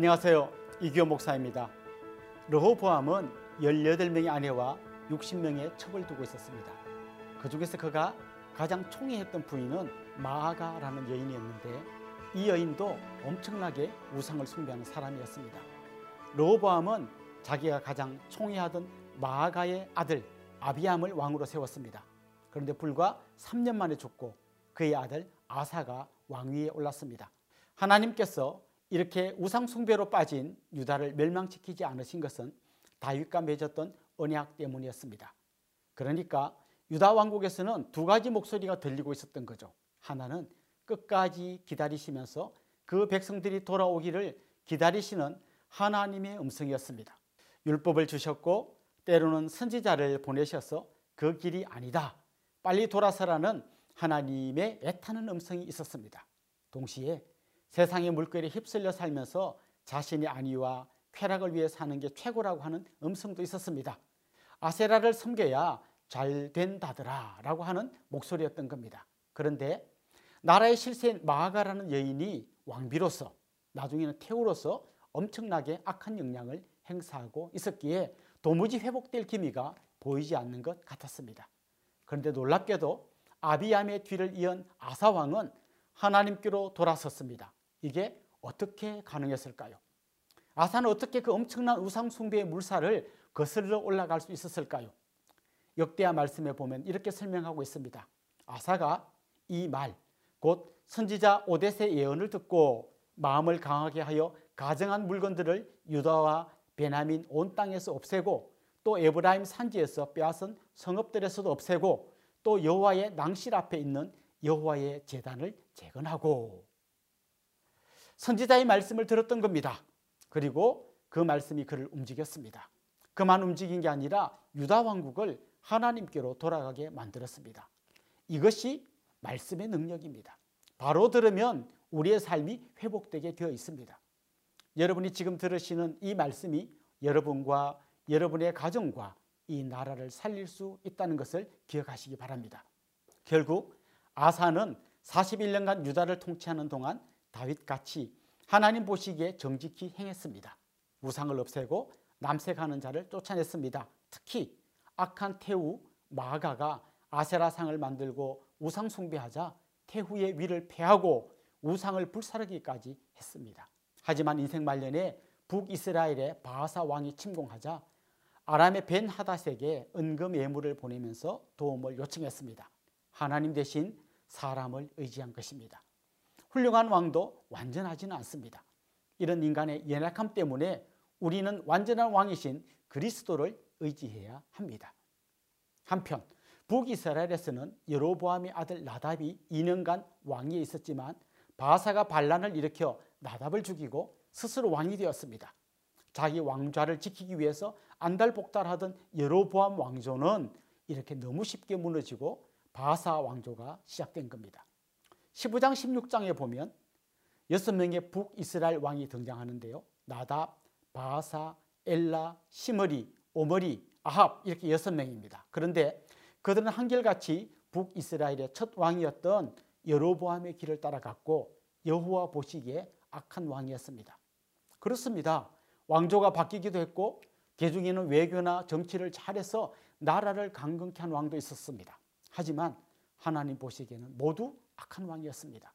안녕하세요. 이규호 목사입니다. 르호보암은 18명의 아내와 60명의 첩을 두고 있었습니다. 그 중에서 그가 가장 총애했던 부인은 마아가라는 여인이었는데 이 여인도 엄청나게 우상을 숭배하는 사람이었습니다. 르호보암은 자기가 가장 총애하던 마아가의 아들 아비암을 왕으로 세웠습니다. 그런데 불과 3년 만에 죽고 그의 아들 아사가 왕위에 올랐습니다. 하나님께서 이렇게 우상 숭배로 빠진 유다를 멸망시키지 않으신 것은 다윗과 맺었던 언약 때문이었습니다. 그러니까 유다 왕국에서는 두 가지 목소리가 들리고 있었던 거죠. 하나는 끝까지 기다리시면서 그 백성들이 돌아오기를 기다리시는 하나님의 음성이었습니다. 율법을 주셨고 때로는 선지자를 보내셔서 그 길이 아니다. 빨리 돌아서라는 하나님의 애타는 음성이 있었습니다. 동시에 세상의 물결에 휩쓸려 살면서 자신의 안위와 쾌락을 위해 사는 게 최고라고 하는 음성도 있었습니다. 아세라를 섬겨야 잘 된다더라 라고 하는 목소리였던 겁니다. 그런데 나라의 실세인 마아가라는 여인이 왕비로서 나중에는 태우로서 엄청나게 악한 영향을 행사하고 있었기에 도무지 회복될 기미가 보이지 않는 것 같았습니다. 그런데 놀랍게도 아비암의 뒤를 이은 아사왕은 하나님께로 돌아섰습니다. 이게 어떻게 가능했을까요? 아사는 어떻게 그 엄청난 우상 숭배의 물살을 거슬러 올라갈 수 있었을까요? 역대하 말씀에 보면 이렇게 설명하고 있습니다. 아사가 이 말, 곧 선지자 오데세 예언을 듣고 마음을 강하게 하여 가정한 물건들을 유다와 베나민 온 땅에서 없애고 또 에브라임 산지에서 빼앗은 성읍들에서도 없애고 또 여호와의 낭실 앞에 있는 여호와의 제단을 재건하고 선지자의 말씀을 들었던 겁니다. 그리고 그 말씀이 그를 움직였습니다. 그만 움직인 게 아니라 유다 왕국을 하나님께로 돌아가게 만들었습니다. 이것이 말씀의 능력입니다. 바로 들으면 우리의 삶이 회복되게 되어 있습니다. 여러분이 지금 들으시는 이 말씀이 여러분과 여러분의 가정과 이 나라를 살릴 수 있다는 것을 기억하시기 바랍니다. 결국 아사는 41년간 유다를 통치하는 동안 다윗같이 하나님 보시기에 정직히 행했습니다. 우상을 없애고 남색하는 자를 쫓아냈습니다. 특히 악한 태후 마가가 아세라상을 만들고 우상 숭배하자 태후의 위를 패하고 우상을 불사르기까지 했습니다. 하지만 인생 말년에 북이스라엘의 바하사 왕이 침공하자 아람의 벤 하닷에게 은금 예물을 보내면서 도움을 요청했습니다. 하나님 대신 사람을 의지한 것입니다. 훌륭한 왕도 완전하지는 않습니다. 이런 인간의 연약함 때문에 우리는 완전한 왕이신 그리스도를 의지해야 합니다. 한편 북이스라엘에서는 여로보암의 아들 나답이 2년간 왕위에 있었지만 바사가 반란을 일으켜 나답을 죽이고 스스로 왕이 되었습니다. 자기 왕좌를 지키기 위해서 안달복달하던 여로보암 왕조는 이렇게 너무 쉽게 무너지고 바사 왕조가 시작된 겁니다. 15장 16장에 보면 여섯 명의 북이스라엘 왕이 등장하는데요. 나답, 바사, 엘라, 시머리, 오머리, 아합 이렇게 여섯 명입니다. 그런데 그들은 한결같이 북이스라엘의 첫 왕이었던 여로보암의 길을 따라갔고 여호와 보시기에 악한 왕이었습니다. 그렇습니다. 왕조가 바뀌기도 했고 개중에는 외교나 정치를 잘해서 나라를 강건케 한 왕도 있었습니다. 하지만 하나님 보시기에는 모두 악한 왕이었습니다.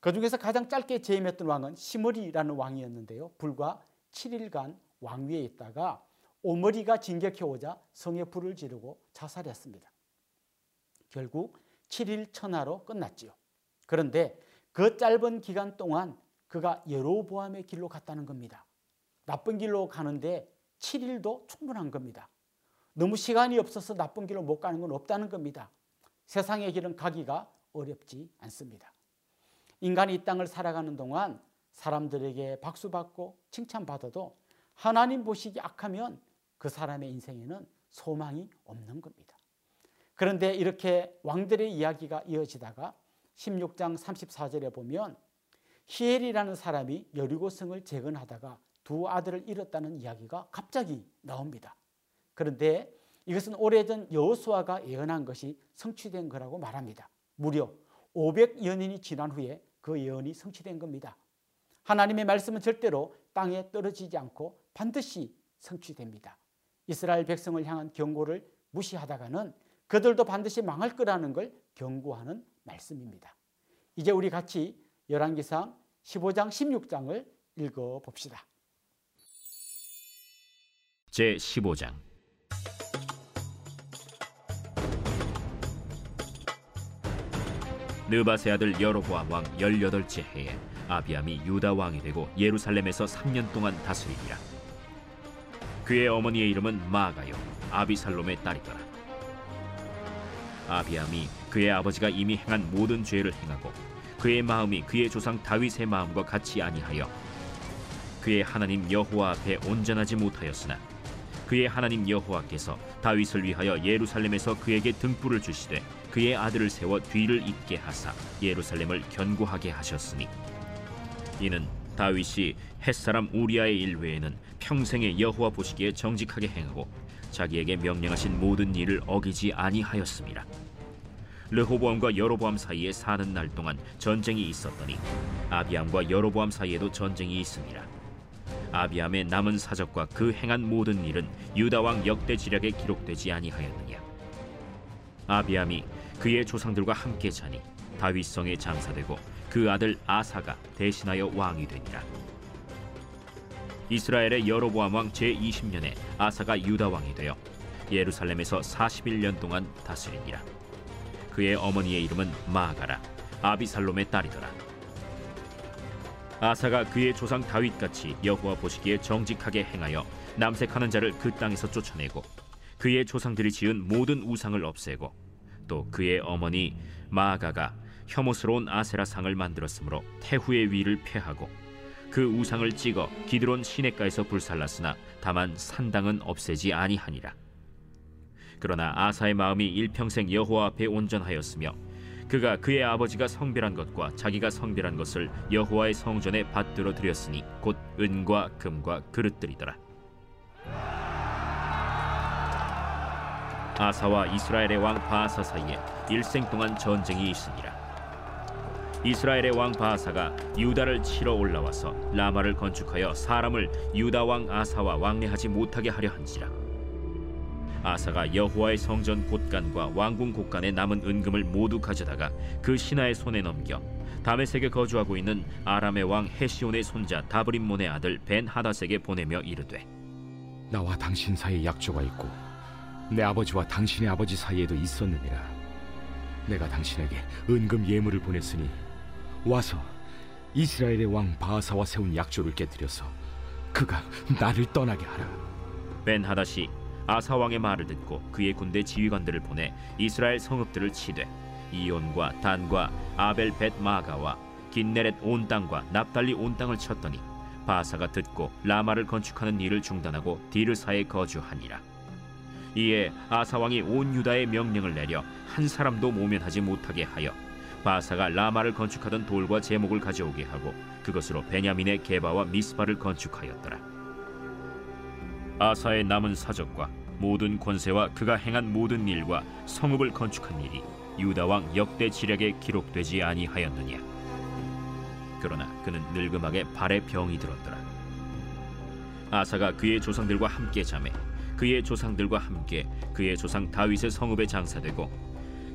그 중에서 가장 짧게 재임했던 왕은 시므리라는 왕이었는데요. 불과 7일간 왕위에 있다가 오머리가 진격해 오자 성에 불을 지르고 자살했습니다. 결국 7일 천하로 끝났지요. 그런데 그 짧은 기간 동안 그가 여로보암의 길로 갔다는 겁니다. 나쁜 길로 가는데 7일도 충분한 겁니다. 너무 시간이 없어서 나쁜 길로 못 가는 건 없다는 겁니다. 세상의 길은 가기가 어렵지 않습니다. 인간이 이 땅을 살아가는 동안 사람들에게 박수받고 칭찬받아도 하나님 보시기 악하면 그 사람의 인생에는 소망이 없는 겁니다. 그런데 이렇게 왕들의 이야기가 이어지다가 16장 34절에 보면 히엘이라는 사람이 여리고성을 재건하다가 두 아들을 잃었다는 이야기가 갑자기 나옵니다. 그런데 이것은 오래전 여호수아가 예언한 것이 성취된 거라고 말합니다. 무려 500여 년이 지난 후에 그 예언이 성취된 겁니다. 하나님의 말씀은 절대로 땅에 떨어지지 않고 반드시 성취됩니다. 이스라엘 백성을 향한 경고를 무시하다가는 그들도 반드시 망할 거라는 걸 경고하는 말씀입니다. 이제 우리 같이 열왕기상 15장 16장을 읽어 봅시다. 제 15장 느바세 아들 여로보암 왕 18째 해에 아비암이 유다 왕이 되고 예루살렘에서 3년 동안 다스리니라 그의 어머니의 이름은 마가요. 아비살롬의 딸이더라. 아비암이 그의 아버지가 이미 행한 모든 죄를 행하고 그의 마음이 그의 조상 다윗의 마음과 같이 아니하여 그의 하나님 여호와 앞에 온전하지 못하였으나 그의 하나님 여호와께서 다윗을 위하여 예루살렘에서 그에게 등불을 주시되 그의 아들을 세워 뒤를 잇게 하사 예루살렘을 견고하게 하셨으니 이는 다윗이 햇사람 우리아의 일 외에는 평생에 여호와 보시기에 정직하게 행하고 자기에게 명령하신 모든 일을 어기지 아니하였습니다. 르호보암과 여로보암 사이에 사는 날 동안 전쟁이 있었더니 아비암과 여로보암 사이에도 전쟁이 있습니다. 아비암의 남은 사적과 그 행한 모든 일은 유다 왕 역대 지략에 기록되지 아니하였느냐? 아비암이 그의 조상들과 함께 자니 다윗 성에 장사되고 그 아들 아사가 대신하여 왕이 되니라. 이스라엘의 여로보암 왕 제20년에 아사가 유다 왕이 되어 예루살렘에서 41년 동안 다스리니라. 그의 어머니의 이름은 마가라 아비살롬의 딸이더라 아사가 그의 조상 다윗같이 여호와 보시기에 정직하게 행하여 남색하는 자를 그 땅에서 쫓아내고 그의 조상들이 지은 모든 우상을 없애고 또 그의 어머니 마아가가 혐오스러운 아세라 상을 만들었으므로 태후의 위를 패하고 그 우상을 찍어 기드론 시내가에서 불살랐으나 다만 산당은 없애지 아니하니라. 그러나 아사의 마음이 일평생 여호와 앞에 온전하였으며 그가 그의 아버지가 성별한 것과 자기가 성별한 것을 여호와의 성전에 받들어 드렸으니 곧 은과 금과 그릇들이더라. 아사와 이스라엘의 왕 바하사 사이에 일생 동안 전쟁이 있으니라. 이스라엘의 왕 바하사가 유다를 치러 올라와서 라마를 건축하여 사람을 유다 왕 아사와 왕래하지 못하게 하려 한지라. 아사가 여호와의 성전 곳간과 왕궁 곳간에 남은 은금을 모두 가져다가 그 신하의 손에 넘겨 다메섹에 거주하고 있는 아람의 왕 헤시온의 손자 다브림몬의 아들 벤 하닷에게 보내며 이르되 나와 당신 사이에 약조가 있고 내 아버지와 당신의 아버지 사이에도 있었느니라. 내가 당신에게 은금 예물을 보냈으니 와서 이스라엘의 왕 바하사와 세운 약조를 깨뜨려서 그가 나를 떠나게 하라. 벤 하닷이 아사 왕의 말을 듣고 그의 군대 지휘관들을 보내 이스라엘 성읍들을 치되 이온과 단과 아벨 벳 마가와 긴네렛 온 땅과 납달리 온 땅을 쳤더니 바사가 듣고 라마를 건축하는 일을 중단하고 디르사에 거주하니라. 이에 아사 왕이 온 유다에 명령을 내려 한 사람도 모면하지 못하게 하여 바사가 라마를 건축하던 돌과 제목을 가져오게 하고 그것으로 베냐민의 게바와 미스바를 건축하였더라. 아사의 남은 사적과 모든 권세와 그가 행한 모든 일과 성읍을 건축한 일이 유다 왕 역대 지략에 기록되지 아니하였느냐? 그러나 그는 늙음하게 발에 병이 들었더라. 아사가 그의 조상들과 함께 잠에 그의 조상들과 함께 그의 조상 다윗의 성읍에 장사되고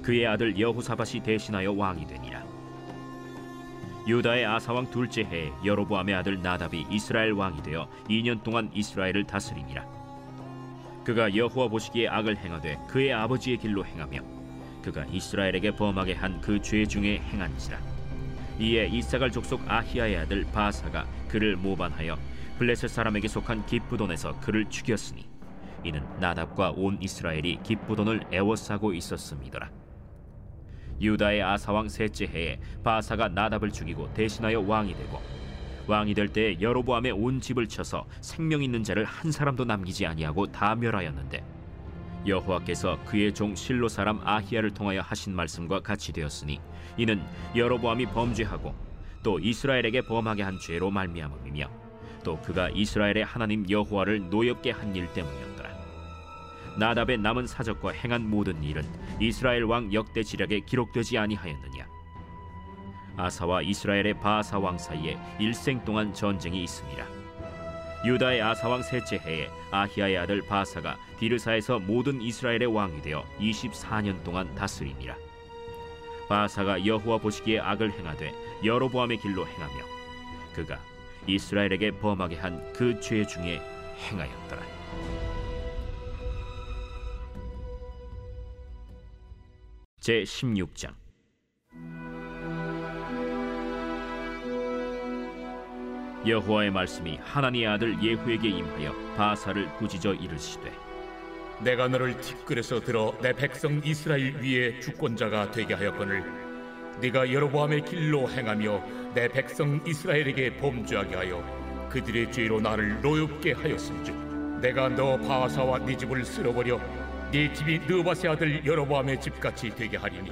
그의 아들 여호사밧이 대신하여 왕이 되니라. 유다의 아사왕 둘째 해에 여로보암의 아들 나답이 이스라엘 왕이 되어 2년 동안 이스라엘을 다스리니라. 그가 여호와 보시기에 악을 행하되 그의 아버지의 길로 행하며 그가 이스라엘에게 범하게 한 그 죄 중에 행한지라. 이에 이사갈 족속 아히야의 아들 바사가 그를 모반하여 블레셋 사람에게 속한 기쁘돈에서 그를 죽였으니 이는 나답과 온 이스라엘이 기쁘돈을 애워싸고 있었음이더라. 유다의 아사왕 셋째 해에 바사가 나답을 죽이고 대신하여 왕이 되고 왕이 될때 여로보암의 온 집을 쳐서 생명 있는 자를 한 사람도 남기지 아니하고 다 멸하였는데 여호와께서 그의 종 실로 사람 아히야를 통하여 하신 말씀과 같이 되었으니 이는 여로보암이 범죄하고 또 이스라엘에게 범하게 한 죄로 말미암음이며 또 그가 이스라엘의 하나님 여호와를 노엽게 한 일 때문이었다. 나답의 남은 사적과 행한 모든 일은 이스라엘 왕 역대 지략에 기록되지 아니하였느냐 아사와 이스라엘의 바사 왕 사이에 일생 동안 전쟁이 있습니다. 유다의 아사 왕 셋째 해에 아히야의 아들 바사가 디르사에서 모든 이스라엘의 왕이 되어 24년 동안 다스립니다. 바사가 여호와 보시기에 악을 행하되 여로보암의 길로 행하며 그가 이스라엘에게 범하게 한 그 죄 중에 행하였더라. 제 16장 여호와의 말씀이 하나님의 아들 예후에게 임하여 바사를 꾸짖어 이르시되 내가 너를 티끌에서 들어 내 백성 이스라엘 위에 주권자가 되게 하였거늘 네가 여로보암의 길로 행하며 내 백성 이스라엘에게 범죄하게 하여 그들의 죄로 나를 노엽게 하였음즉 내가 너 바하사와 네 집을 쓸어버려 네 집이 느바세 아들 여로보암의 집같이 되게 하리니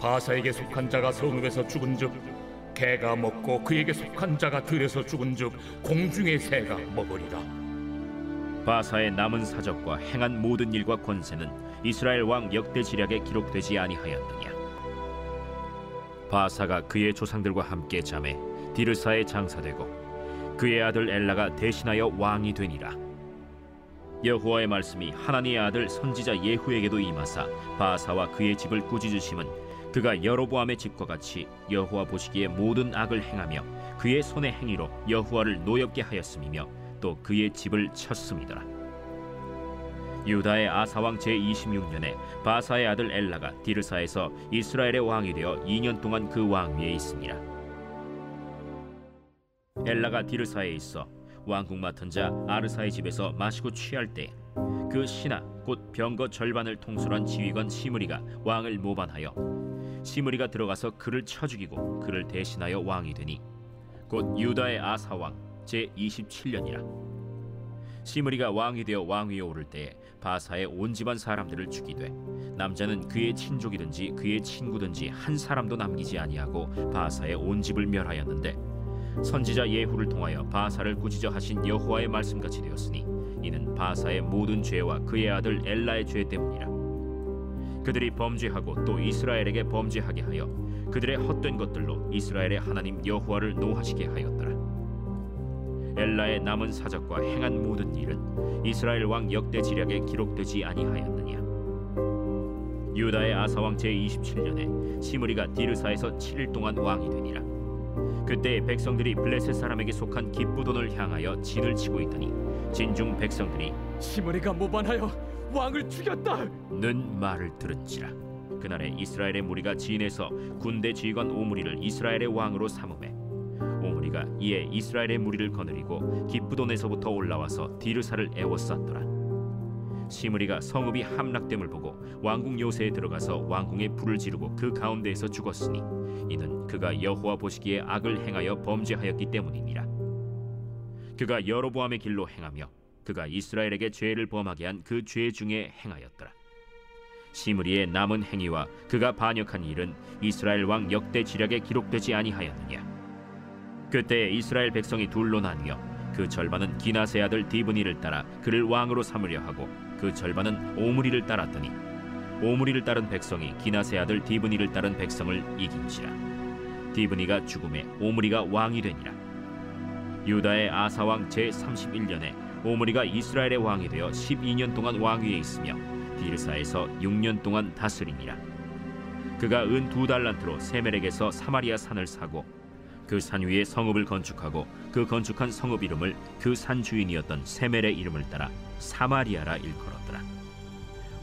바하사에게 속한 자가 성읍에서 죽은즉 개가 먹고 그에게 속한 자가 들에서 죽은즉 공중의 새가 먹으리라. 바사의 남은 사적과 행한 모든 일과 권세는 이스라엘 왕 역대 지략에 기록되지 아니하였느냐? 바사가 그의 조상들과 함께 잠에 디르사에 장사되고 그의 아들 엘라가 대신하여 왕이 되니라. 여호와의 말씀이 하나님의 아들 선지자 예후에게도 임하사 바사와 그의 집을 꾸짖으심은 그가 여로보암의 집과 같이 여호와 보시기에 모든 악을 행하며 그의 손의 행위로 여호와를 노엽게 하였음이며 또 그의 집을 쳤음이더라. 유다의 아사왕 제26년에 바사의 아들 엘라가 디르사에서 이스라엘의 왕이 되어 2년 동안 그 왕위에 있습니다. 엘라가 디르사에 있어 왕궁 맡은 자 아르사의 집에서 마시고 취할 때 그 신하 곧 병거 절반을 통솔한 지휘관 시므리가 왕을 모반하여 시므리가 들어가서 그를 쳐 죽이고 그를 대신하여 왕이 되니 곧 유다의 아사 왕 제 27년이라. 시므리가 왕이 되어 왕위에 오를 때에 바사의 온 집안 사람들을 죽이되 남자는 그의 친족이든지 그의 친구든지 한 사람도 남기지 아니하고 바사의 온 집을 멸하였는데 선지자 예후를 통하여 바사를 꾸짖어 하신 여호와의 말씀같이 되었으니 이는 바사의 모든 죄와 그의 아들 엘라의 죄 때문이라 그들이 범죄하고 또 이스라엘에게 범죄하게 하여 그들의 헛된 것들로 이스라엘의 하나님 여호와를 노하시게 하였더라. 엘라의 남은 사적과 행한 모든 일은 이스라엘 왕 역대 지략에 기록되지 아니하였느냐? 유다의 아사 왕 제27년에 시므리가 디르사에서 7일 동안 왕이 되니라. 그때 백성들이 블레셋 사람에게 속한 기쁘돈을 향하여 진을 치고 있더니 진중 백성들이 시므리가 모반하여 왕을 죽였다. 는 말을 들은지라. 그날에 이스라엘의 무리가 진에서 군대 지휘관 오므리를 이스라엘의 왕으로 삼음해 오므리가 이에 이스라엘의 무리를 거느리고 기쁘돈에서부터 올라와서 디르사를 애워쌌더라. 시므리가 성읍이 함락됨을 보고 왕궁 요새에 들어가서 왕궁에 불을 지르고 그 가운데에서 죽었으니 이는 그가 여호와 보시기에 악을 행하여 범죄하였기 때문이니라. 그가 여로보암의 길로 행하며 그가 이스라엘에게 죄를 범하게 한 그 죄 중에 행하였더라. 시므리의 남은 행위와 그가 반역한 일은 이스라엘 왕 역대 지략에 기록되지 아니하였느냐. 그때 이스라엘 백성이 둘로 나뉘어 그 절반은 기나세 아들 디브니를 따라 그를 왕으로 삼으려 하고 그 절반은 오므리를 따랐더니 오므리를 따른 백성이 기나세 아들 디브니를 따른 백성을 이긴지라. 디브니가 죽음에 오므리가 왕이 되니라. 유다의 아사 왕 제 31년에 오므리가 이스라엘의 왕이 되어 12년 동안 왕위에 있으며 디르사에서 6년 동안 다스리니라. 그가 은 두 달란트로 세멜에게서 사마리아 산을 사고 그 산 위에 성읍을 건축하고 그 건축한 성읍 이름을 그 산 주인이었던 세멜의 이름을 따라 사마리아라 일컬었더라.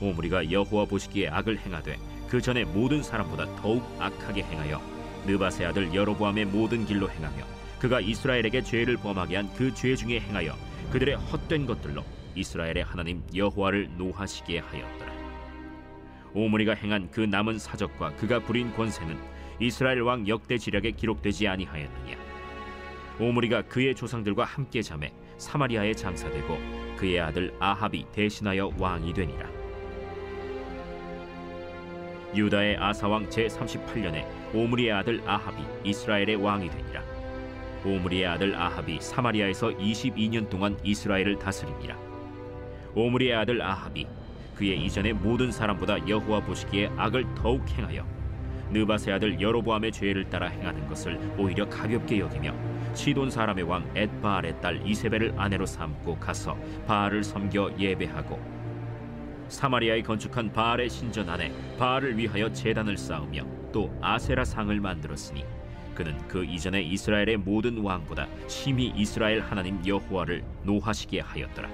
오므리가 여호와 보시기에 악을 행하되 그 전에 모든 사람보다 더욱 악하게 행하여 느바세 아들 여로보암의 모든 길로 행하며 그가 이스라엘에게 죄를 범하게 한 그 죄 중에 행하여 그들의 헛된 것들로 이스라엘의 하나님 여호와를 노하시게 하였더라. 오므리가 행한 그 남은 사적과 그가 부린 권세는 이스라엘 왕 역대 지략에 기록되지 아니하였느냐. 오므리가 그의 조상들과 함께 잠에 사마리아에 장사되고 그의 아들 아합이 대신하여 왕이 되니라. 유다의 아사왕 제 38년에 오므리의 아들 아합이 이스라엘의 왕이 되니라. 오므리의 아들 아합이 사마리아에서 22년 동안 이스라엘을 다스립니다. 오므리의 아들 아합이 그의 이전의 모든 사람보다 여호와 보시기에 악을 더욱 행하여 느바세 아들 여로보암의 죄를 따라 행하는 것을 오히려 가볍게 여기며 시돈 사람의 왕 엣바알의 딸 이세벨을 아내로 삼고 가서 바알을 섬겨 예배하고 사마리아에 건축한 바알의 신전 안에 바알을 위하여 제단을 쌓으며 또 아세라 상을 만들었으니 그는 그 이전에 이스라엘의 모든 왕보다 심히 이스라엘 하나님 여호와를 노하시게 하였더라.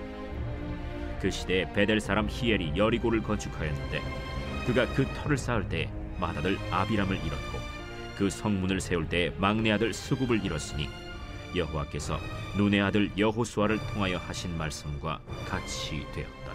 그 시대에 베델 사람 히엘이 여리고를 건축하였는데 그가 그 터를 쌓을 때에 맏아들 아비람을 잃었고 그 성문을 세울 때에 막내 아들 스굽을 잃었으니 여호와께서 눈의 아들 여호수아를 통하여 하신 말씀과 같이 되었더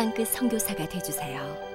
땅끝 선교사가 되주세요.